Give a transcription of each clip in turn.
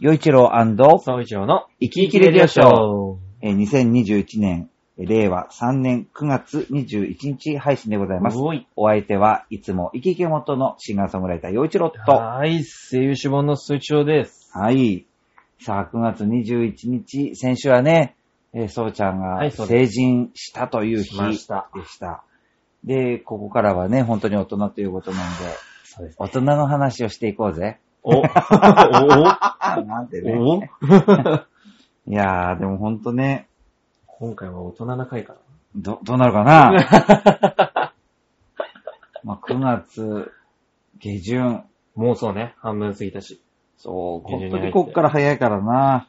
洋一郎総一郎の生き生きレディオショー。えー2021年、えー令和3年9月21日配信でございます。おい。お相手はいつも生き生き元のシンガーソングライター洋一郎と、はい、声優志望の数一郎です。はい。さあ、9月21日、先週はね、えーそうちゃんがはいそうで成人したという日しましたでした。で、ここからはね、本当に大人ということなんで、そうです。大人の話をしていこうぜ。おおお なんてね。お いやー、でも本当ね、今回は大人な回かな。ど、どうなるかな？まあ、9月下旬。もうそうね、半分過ぎたし。そう、本当にこっから早いからな。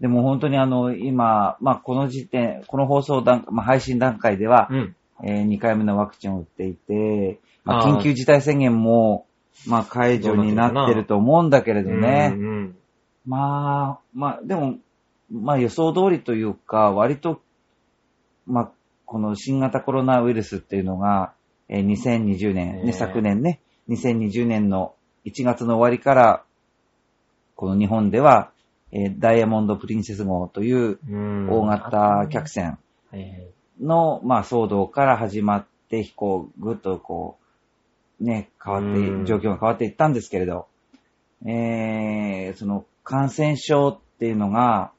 でも本当にあの、今、まあ、この時点、この放送段、まあ、配信段階では、うん。え2回目のワクチンを打っていて、まあ、緊急事態宣言も、まあ、解除になってると思うんだけれどね。うんうん。まあ、まあ、でも、まあ予想通りというか、割と、まあ、この新型コロナウイルスっていうのが、えー2020年、ね、ね昨年ね、2020年の1月の終わりから、この日本では、えーダイヤモンド・プリンセス号といううん大型客船。の、まあ、騒動から始まって、飛行、ぐっとこう、ね、変わって状況が変わっていったんですけれど、えー、その感染症っていうのが、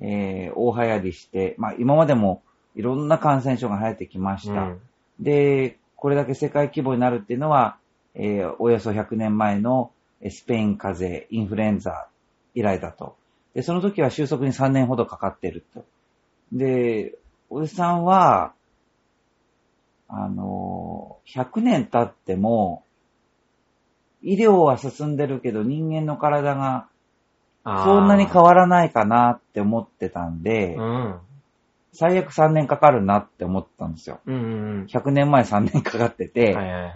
えー、大流行りして、まあ、今までもいろんな感染症が流行ってきました。うんで、これだけ世界規模になるっていうのは、えー、およそ100年前のえースペイン風邪、インフルエンザ以来だと。で、その時は収束に3年ほどかかってると。で、おじさんは、あのー、100年経っても、医療は進んでるけど人間の体がそんなに変わらないかなって思ってたんで、うん。最悪3年かかるなって思ったんですよ。うんうん100年前3年かかってて、うん。はいはいはい。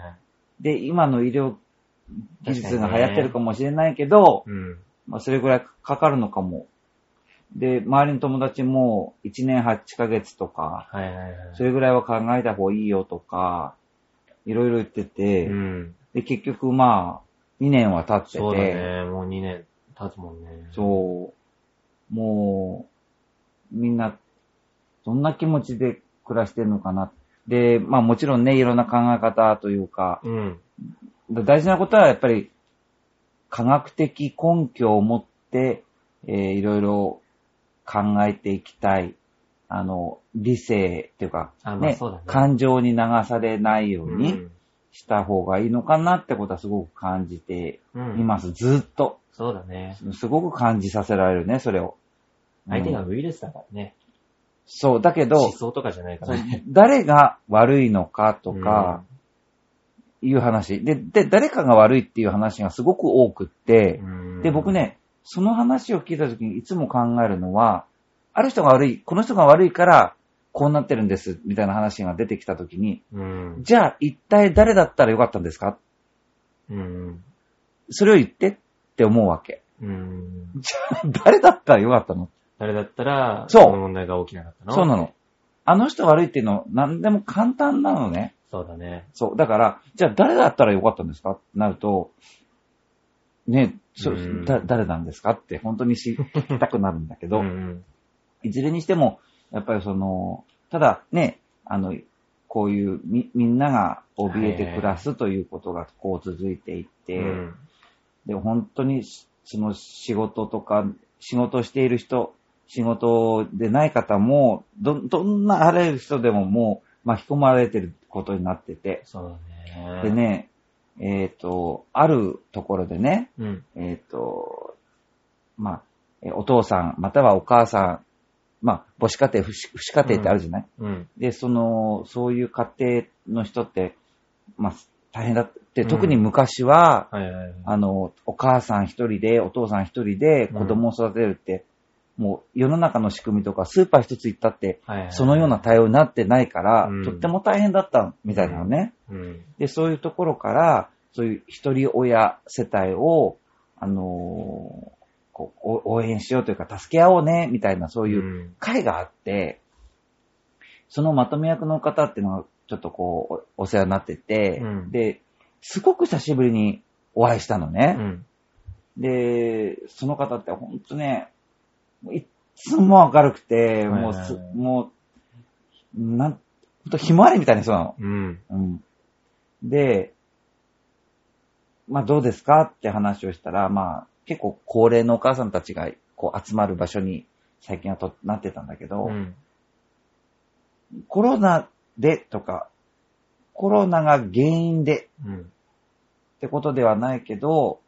で、今の医療技術が流行ってるかもしれないけど、うん。まあ、それぐらいかかるのかも。で、周りの友達も1年8ヶ月とか、はいはいはい。それぐらいは考えた方がいいよとか、いろいろ言ってて、うん。で、結局まあ、2年は経ってて、そうだね。もう2年経つもんね。そうもう、みんな、どんな気持ちで暮らしてるのかな。で、まあもちろんね、いろんな考え方というか、う。うん。大事なことはやっぱり科学的根拠を持って、えーいろいろ考えていきたい。あの、理性っていうか、あまあそうだね感情に流されないようにうんした方がいいのかなってことはすごく感じてうんいます。ずっと。そうだね。すごく感じさせられるね、それを。相手がうんウイルスだからね。そう、だけど思、想とかじゃないからね。誰が悪いのかとか、いう話。で、で、誰かが悪いっていう話がすごく多くって、うんで、僕。ね、その話を聞いたときにいつも考えるのは、ある人が悪い、この人が悪いから、こうなってるんです、みたいな話が出てきたときに、うん。じゃあ一体誰だったらよかったんですか？うん。それを言ってって思うわけ。うん。じゃあ誰だったらよかったの？誰だったら、そうこの問題が起きなかったの？そうなの。。あの人悪いっていうの、何でも簡単なのね。そうだね。そう。だから、じゃあ誰だったらよかったんですか？ってなると、ね、そうんだ誰なんですかって本当に知りたくなるんだけど、ん。いずれにしても、やっぱりその、ただね、あの、こういうみ、みんなが怯えて暮らすということがこう続いていって、うんで、本当にその仕事とか、仕事をしている人、仕事でない方も、ど、どんなあらゆる人でももう巻き込まれてることになってて、そうだね。で。ね、えっ、と、あるところでね、うん。えっ、と、まあ、えお父さん、またはお母さん、まあ、母子家庭、父子家庭ってあるじゃない、うん。で、その、そういう家庭の人って、まあ、大変だって、うん特に昔は、はいはいはい。あの、お母さん一人で、お父さん一人で子供を育てるって、もう世の中の仕組みとか、スーパー一つ行ったって、そのような対応になってないから、うんとっても大変だったみたいなのね。うん。で、そういうところから、そういう一人親世帯を、あのーこうお応援しようというか、助け合おうね、みたいな、そういううん会があって、そのまとめ役の方っていうのが、ちょっとこう、おお世話になってて、うんで、すごく久しぶりにお会いしたのね。うん。で、その方ってほんとね、いっつも明るくて、もうす、はいはいもう、なん、ほんとひまわりみたいな人なの。うん。うん。で、まあどうですかって話をしたら、まあ結構高齢のお母さんたちがこう集まる場所に最近はとなってたんだけど、うん。コロナでとか、コロナが原因でうん。ってことではないけど、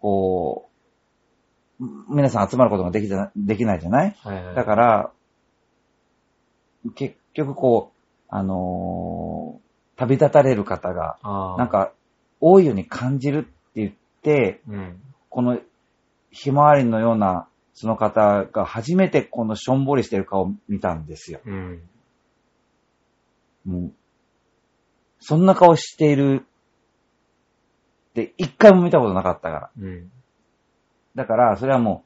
こう、皆さん集まることができたできないじゃない？はいはい。だから、結局こう、あのー旅立たれる方が。なん、か、多いように感じるって言って、うん。この、ひまわりのような、その方が初めてこのしょんぼりしてる顔を見たんですよ。うん。もう、そんな顔しているって一回も見たことなかったから。うん。だから、それはも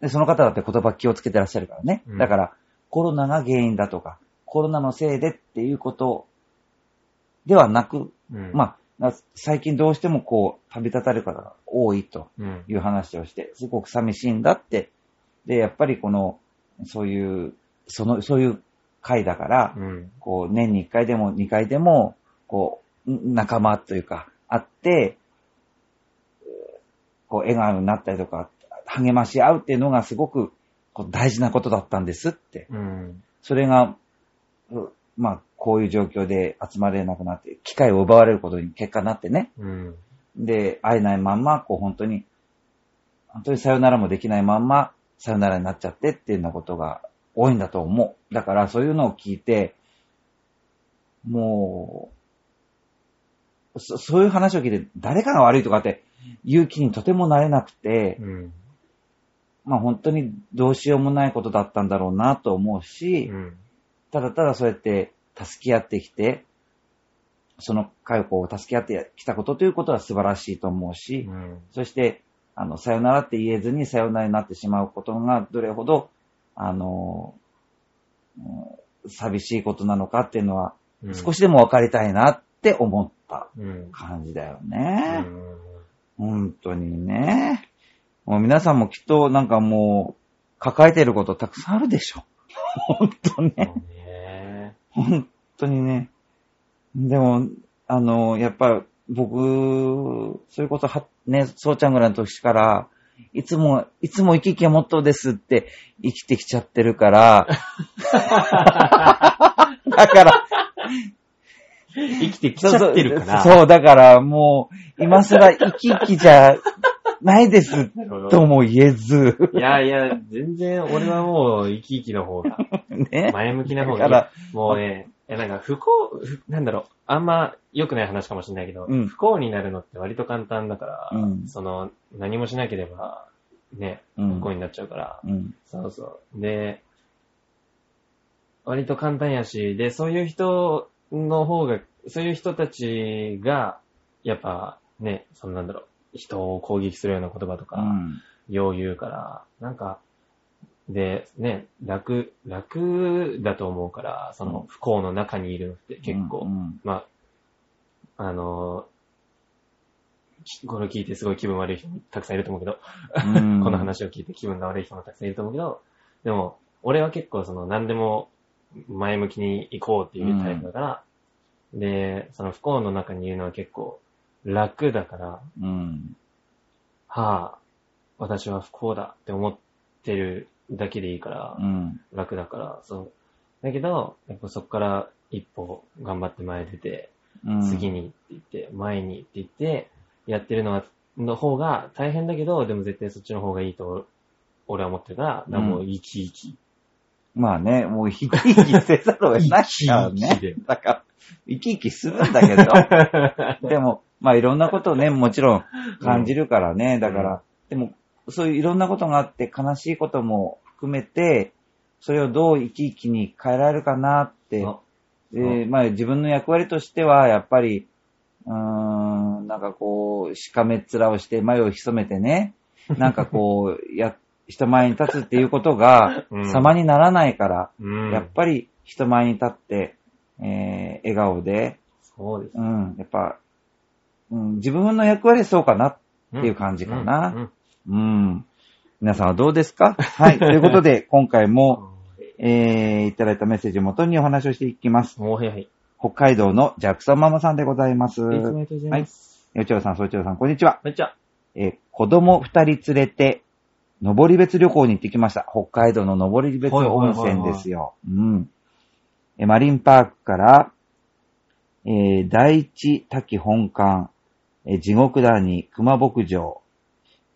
う、でその方だって言葉気をつけてらっしゃるからね。うんだから、コロナが原因だとか、コロナのせいでっていうことではなく、うん。まあ、最近どうしてもこう、旅立たれる方が多いとうん。いう話をして、すごく寂しいんだって。で、やっぱりこの、そういう、その、そういう会だから、うん。こう、年に1回でも2回でも、こう、ん仲間というか、会って、えーこう、笑顔になったりとか、励まし合うっていうのがすごく、こう大事なことだったんですって。うん。それが、うまあ、こういう状況で集まれなくなって、機会を奪われることに結果になってね。うん。で、会えないまんま、こう、本当に、本当にさよならもできないまんま、さよならになっちゃってっていうようなことが多いんだと思う。だから、そういうのを聞いて、もう、そそういう話を聞いて、誰かが悪いとかって、勇気にとてもなれなくて、うん。まあ本当にどうしようもないことだったんだろうなと思うし、うん。ただただそうやって助け合ってきて、その会をこう助け合ってきたことということは素晴らしいと思うし、うん。そして、あの、さよならって言えずにさよならになってしまうことがどれほど、あの、うん寂しいことなのかっていうのは、うん。少しでも分かりたいなって思ったうん。感じだようね。ん。本当にね。もう皆さんもきっとなんかもう、抱えてることたくさんあるでしょ。本当ね。ね。本当にね。でも、あの、やっぱ僕、そういうことは、ね、そうちゃんぐらいの年から、いつも、いつも生き生きがモットーですって生きてきちゃってるから、だから、生きてきちゃってるから。そうそう、だからもう、今更生き生きじゃないですとも言えず、いやいや、全然俺はもう生き生きの方が、ね。前向きな方がいい。だからもうね、いやなんか不幸、ふなんだろう、あんま良くない話かもしれないけど、うん不幸になるのって割と簡単だから、うんその、何もしなければ、ね、うん不幸になっちゃうから、うん。そうそう。で、割と簡単やし、で、そういう人の方が、そういう人たちが、やっぱね、そのなんだろう、人を攻撃するような言葉とか、うん。よう言うから、なんか、で、ね、楽、楽だと思うから、その不幸の中にいるのって結構、うんまあ、あの、きこれ聞いてすごい気分悪い人もたくさんいると思うけど、うん この話を聞いて気分が悪い人もたくさんいると思うけど、でも、俺は結構その何でも前向きに行こうっていうタイプだから、で、その不幸の中にいるのは結構楽だから、うん。はあ、私は不幸だって思ってるだけでいいから、うん。楽だから、そう。だけど、やっぱそこから一歩頑張って前出て、うん。次にって言って、前にって言って、やってるのは、の方が大変だけど、でも絶対そっちの方がいいと、俺は思ってるから、だからもう生き生き。まあね、もう生き生きせざるを得ないからね。で。だから、生き生きするんだけど、でも、まあいろんなことをね、もちろん感じるからね、だから、でも、そういういろんなことがあって、悲しいことも含めて、それをどう生き生きに変えられるかなって、あえーまあ自分の役割としては、やっぱり、うーん、なんかこう、しかめっ面をして前を潜めてね、なんかこう、や、人前に立つっていうことがうん様にならないから、うん。やっぱり人前に立って、えー笑顔で、そうですう。ん、やっぱ、うん、自分の役割はそうかなっっていう感じかな。うんうん。皆さんはどうですか？はい。ということで、今回うも、んえー、いただいたメッセージをもとにお話をしていきます。もうはいはい。北海道のジャクソンママさんでございます。いつもありがとうございます。よちょうさん、そうちょうさん、こんにちは。めっちゃ。えー子供二人連れて、登別旅行に行ってきました。北海道の登別温泉ですよ。うん。えーマリンパークから、えー第一滝本館、えー地獄谷、熊牧場。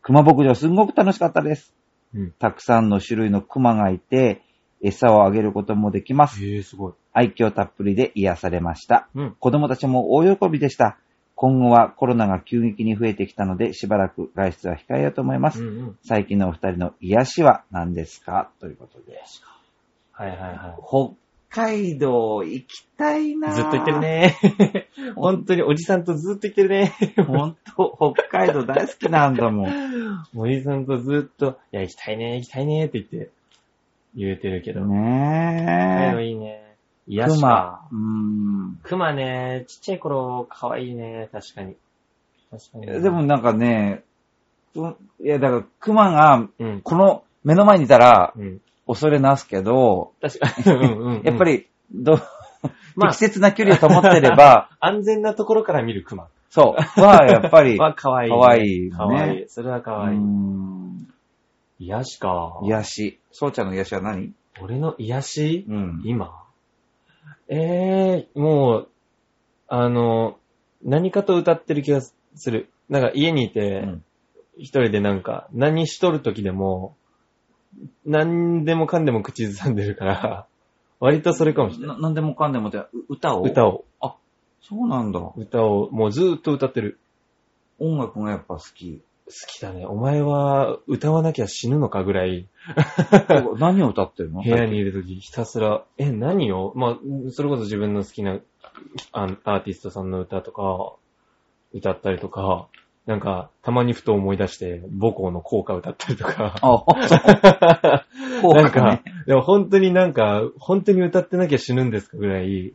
熊牧場すんごく楽しかったです。うん。たくさんの種類の熊がいて、餌をあげることもできます。へえ、すごい。愛嬌たっぷりで癒されました。うん。子供たちも大喜びでした。今後はコロナが急激に増えてきたので、しばらく外出は控えようと思います。うんうん。最近のお二人の癒しは何ですか？ということで。はいはいは北海道行きたいい。なぁずっと言ってる。ね。本当におじさんとずっと言ってるね。ほんと、北海道大好きなんだもん。おじさんとずっと、いや、行きたいね、行きたいねって言って、言うてるけど。北海道ねえ。いいね。癒しか。熊。うん。熊ね、ちっちゃい頃、可愛いね、確かに。確かに。でも、なんかね、うんいや、だから熊が、うん。この目の前にいたらうん。恐れなすけど、確かに。うんうんうん やっぱ、り、ど、まあ適切な距離を保ってれば、安全なところから見る熊そう、は、やっぱり、は可愛い、ね。可愛いね可愛い。それは可愛い。うん癒しか。癒し。そうちゃんの癒しは何？俺の癒し？うん。今？ええもう、あの、何かと歌ってる気がする。なんか家にいて、うん一人でなんか、何しとる時でも、何でもかんでも口ずさんでるから、割とそれかもしれない。ななんでもかんでもって、う歌を？歌を、そうなんだ。歌を、もうずーっと歌ってる。音楽がやっぱ好き。好きだね。お前は歌わなきゃ死ぬのかぐらい、何を歌ってるの？部屋にいる時ひたすら、え、何を？まあ、それこそ自分の好きなあアーティストさんの歌とか、歌ったりとか、なんか、たまにふと思い出して、母校の校歌歌ったりとか。あ、そう。効なんか、でも本当になんか、本当に歌ってなきゃ死ぬんですかぐらい、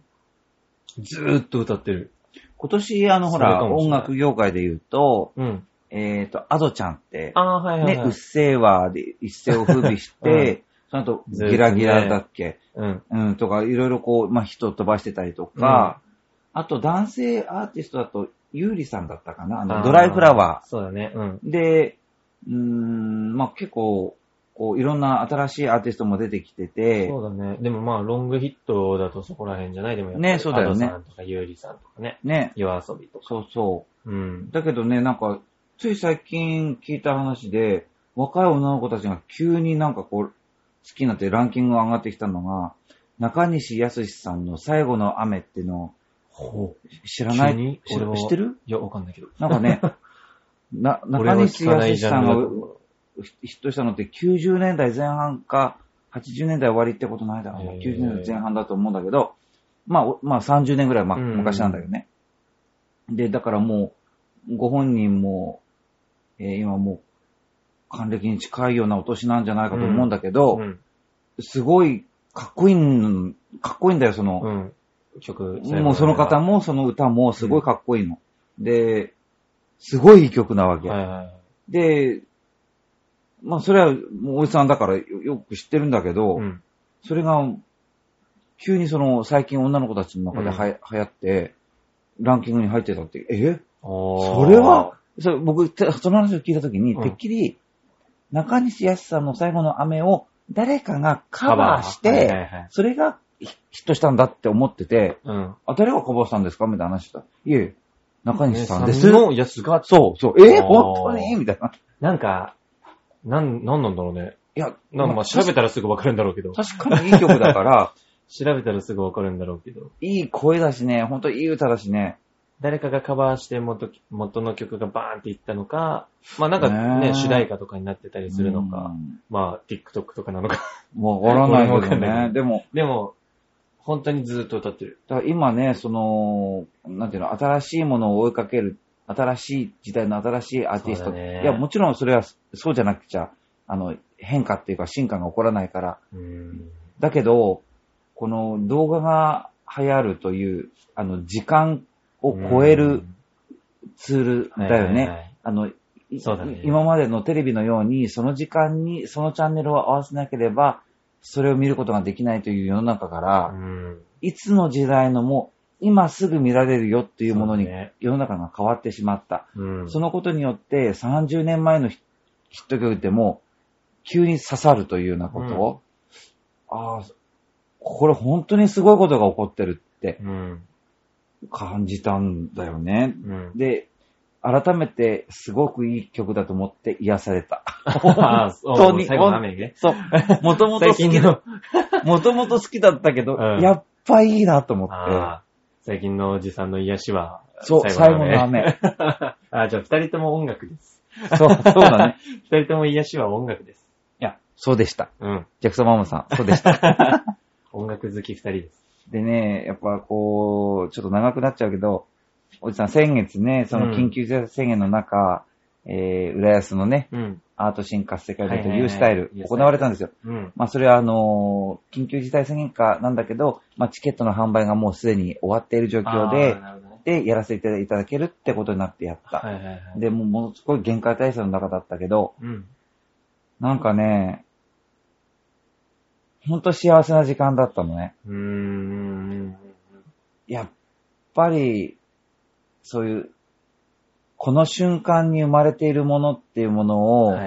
ずーっと歌ってる。今年、あの、ほら、音楽業界で言うと、うん。えっと、アドちゃんって、ああ、はいはいね、はい。うっせぇわで一世を風靡して、その後、ギラギラだっけ、うん。うん、とか、いろいろこう、まあ、人を飛ばしてたりとか、あと男性アーティストだと、ゆうりさんだったかな？あの、ドライフラワー。そうだね。うん。ー。で、うーん、まあ、結構、こう、いろんな新しいアーティストも出てきてて、そうだね。でもまあ、ロングヒットだとそこら辺じゃないでもやっぱりねそうだよねアドさんとかユーリさんとかね。ね、夜遊びとか。そうそう。うん。だけどね、なんか、つい最近聞いた話で、若い女の子たちが急になんかこう、好きになってランキングが上がってきたのが、中西康さんの最後の雨っていうのをほう。知らない？知ってる？いや、わかんないけど。なんかね、な、俺中は西康さんがヒットしたのって90年代前半か、80年代終わりってことないだろうな。へー90年代前半だと思うんだけど、まあ、おまあ30年ぐらい、まあ、うん昔なんだよね。で、だからもう、ご本人も、えー今もう、還暦に近いようなお年なんじゃないかと思うんだけど、うん。すごい、かっこいいん、かっこいいんだよ、その、うん。曲、もうその方も。もその歌もすごいかっこいいの。で、すごいいい曲なわけ。はいはい。で、まあそれはもうおじさんだからよよく知ってるんだけど、うん。それが急にその最近女の子たちの中ではや、流行って、ランキングに入ってたって、え？そそれは、それ僕、てその話を聞いたときに、うんてっきり、中西康さんの最後の雨を誰かがカバーして、はいはいはいそれがヒヒットしたんだって思ってて、うん。あ、誰がカバーしたんですかみたいな話した。いえ、中西さんです。のやつが、そう、そう。えあー本当に？みたいな。なんか、なん、なんなんだろうね。いや、なんかまあ調べたらすぐわかるんだろうけど。確かにいい曲だから、調べたらすぐわかるんだろうけど。いい声だしね、ほんといい歌だしね。誰かがカバーして元元の曲がバーンっていったのか、まあなんかね、ねえ主題歌とかになってたりするのうか、ん。まあ TikTok とかなのか。わからないけどね。でも、でも、本当にずっと歌ってる。だから今ね、その、なんていうの、新しいものを追いかける、新しい時代の新しいアーティスト。ねいや、もちろんそれはそうじゃなくちゃ、あの、変化っていうか進化が起こらないから。うん。だけど、この動画が流行るという、あの、時間を超えるツールだよね。あの、ね今までのテレビのように、その時間にそのチャンネルを合わせなければ、それを見ることができないという世の中から、うん。いつの時代のも、今すぐ見られるよっていうものに世の中が変わってしまった。うん。そのことによって30年前のヒヒット曲でも急に刺さるというようなことを、ああ、これ本当にすごいことが起こってるってうん。感じたんだよね。うん。で、改めてすごくいい曲だと思って癒された。本当に最後の雨ね。そう。もともと好きだ、もともと好きだったけど、うんやっぱいいなと思って。ああ最近のおじさんの癒しは、そう、最後の雨。あ、じゃあ二人とも音楽です。そう、そうだね。二人とも癒しは音楽です。いや、そうでした。うん。ジャクソンママさん、そうでした。音楽好き二人です。でね、やっぱこう、ちょっと長くなっちゃうけど、おじさん先月ね、その緊急事態宣言の中、えー、浦安のね、うん。アート新活世界でとはいうスタイル行われたんですよ。うん。まあそれはあのー緊急事態宣言下なんだけど、まあチケットの販売がもうすでに終わっている状況でで、やらせていただけるってことになってやった。はいはいはい。で、もうものすごい限界体制の中だったけど、うん。なんかね、ほんと幸せな時間だったのね。うーん。やっぱり、そういう、この瞬間に生まれているものっていうものを。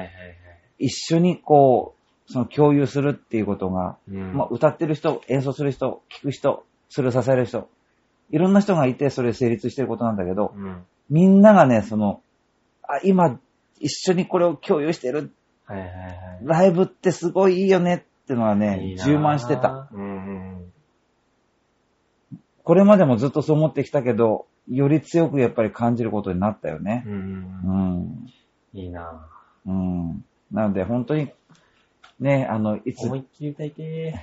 一緒にこう、その共有するっていうことが、うんまあ、歌ってる人、演奏する人、聴く人、それを支える人、いろんな人がいてそれ成立してることなんだけど、うん。みんながね、その、あ、今、一緒にこれを共有してる、はいはいはい。ライブってすごいいいよねってのはね、いいなぁ充満してた。。うんうんこれまでもずっとそう思ってきたけど、より強くやっぱり感じることになったよねうん。。うん。いいなうん。なので、本当に、ね、あの、いぁ。つ、思いっきり歌いて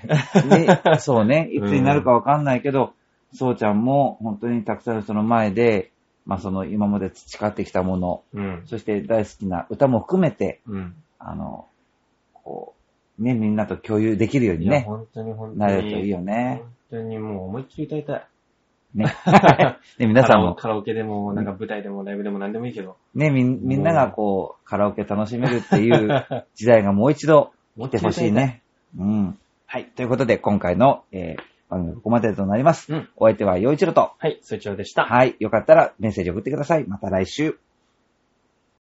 ね、そうね、いつになるかわかんないけど、そうちゃんも本当にたくさんの人の前で、まあその今まで培ってきたもの、ー。うん。そして大好きな歌も含めて、うん。あの、こう、ね、みんなと共有できるよういや、にね、本当に本当に。なれるといいよね。本当にもう思いっきり歌いたい。ね。ね、皆さんも、カラオケでも、なんか舞台でもライブでも何でもいいけど。ね、みんみんながこう、カラオケ楽しめるっていう時代がもう一度来てほしいね。うん。はい。ということで、今回の、えー、番組はここまでとなります。うんお相手は陽一郎と、はい、そちらでした。はい。よかったらメッセージ送ってください。また来週。